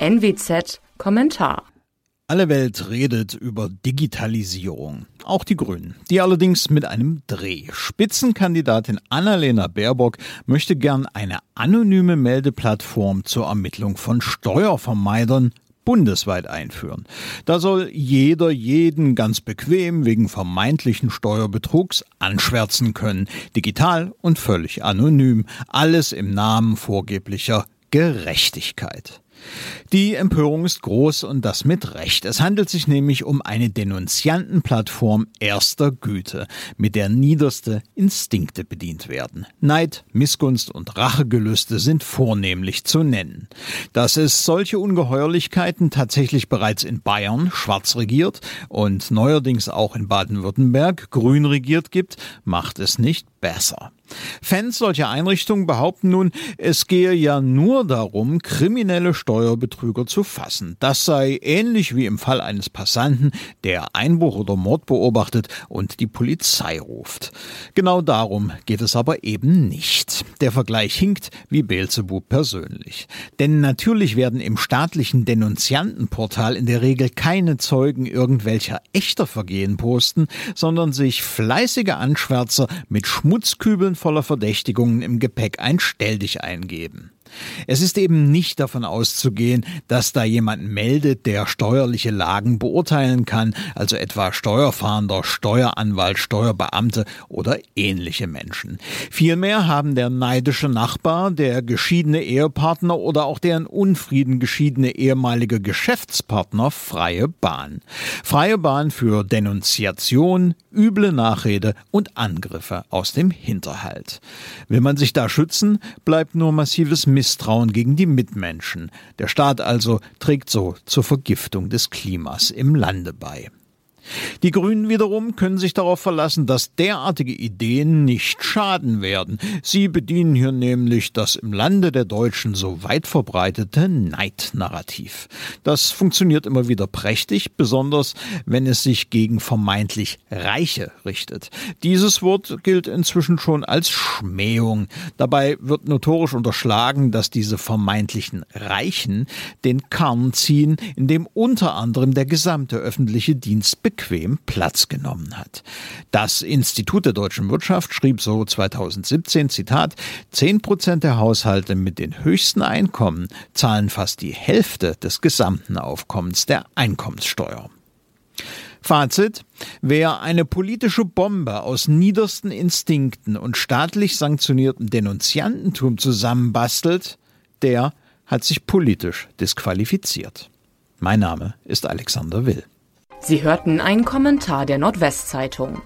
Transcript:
NWZ Kommentar alle Welt redet über Digitalisierung, auch die Grünen, die allerdings mit einem Dreh. Spitzenkandidatin Annalena Baerbock möchte gern eine anonyme Meldeplattform zur Ermittlung von Steuervermeidern bundesweit einführen. Da soll jeder jeden ganz bequem wegen vermeintlichen Steuerbetrugs anschwärzen können, digital und völlig anonym, alles im Namen vorgeblicher Gerechtigkeit. Die Empörung ist groß und das mit Recht. Es handelt sich nämlich um eine Denunziantenplattform erster Güte, mit der niederste Instinkte bedient werden. Neid, Missgunst und Rachegelüste sind vornehmlich zu nennen. Dass es solche Ungeheuerlichkeiten tatsächlich bereits in Bayern schwarz regiert und neuerdings auch in Baden-Württemberg grün regiert gibt, macht es nicht besser. Fans solcher Einrichtungen behaupten nun, es gehe ja nur darum, kriminelle Steuerbetrüger zu fassen. Das sei ähnlich wie im Fall eines Passanten, der Einbruch oder Mord beobachtet und die Polizei ruft. Genau darum geht es aber eben nicht. Der Vergleich hinkt wie Beelzebub persönlich. Denn natürlich werden im staatlichen Denunziantenportal in der Regel keine Zeugen irgendwelcher echter Vergehen posten, sondern sich fleißige Anschwärzer mit Schmutzkübeln voller Verdächtigungen im Gepäck ein Stelldich eingeben. Es ist eben nicht davon auszugehen, dass da jemand meldet, der steuerliche Lagen beurteilen kann, also etwa Steuerfahnder, Steueranwalt, Steuerbeamte oder ähnliche Menschen. Vielmehr haben der neidische Nachbar, der geschiedene Ehepartner oder auch der in Unfrieden geschiedene ehemalige Geschäftspartner freie Bahn. Freie Bahn für Denunziation, üble Nachrede und Angriffe aus dem Hinterhalt. Will man sich da schützen, bleibt nur massives Misstrauen gegen die Mitmenschen. Der Staat also trägt so zur Vergiftung des Klimas im Lande bei. Die Grünen wiederum können sich darauf verlassen, dass derartige Ideen nicht schaden werden. Sie bedienen hier nämlich das im Lande der Deutschen so weit verbreitete Neidnarrativ. Das funktioniert immer wieder prächtig, besonders wenn es sich gegen vermeintlich Reiche richtet. Dieses Wort gilt inzwischen schon als Schmähung. Dabei wird notorisch unterschlagen, dass diese vermeintlichen Reichen den Karn ziehen, in dem unter anderem der gesamte öffentliche Dienst bequem Platz genommen hat. Das Institut der deutschen Wirtschaft schrieb so 2017, Zitat, 10 Prozent der Haushalte mit den höchsten Einkommen zahlen fast die Hälfte des gesamten Aufkommens der Einkommenssteuer. Fazit. Wer eine politische Bombe aus niedersten Instinkten und staatlich sanktioniertem Denunziantentum zusammenbastelt, der hat sich politisch disqualifiziert. Mein Name ist Alexander Will. Sie hörten einen Kommentar der Nordwestzeitung.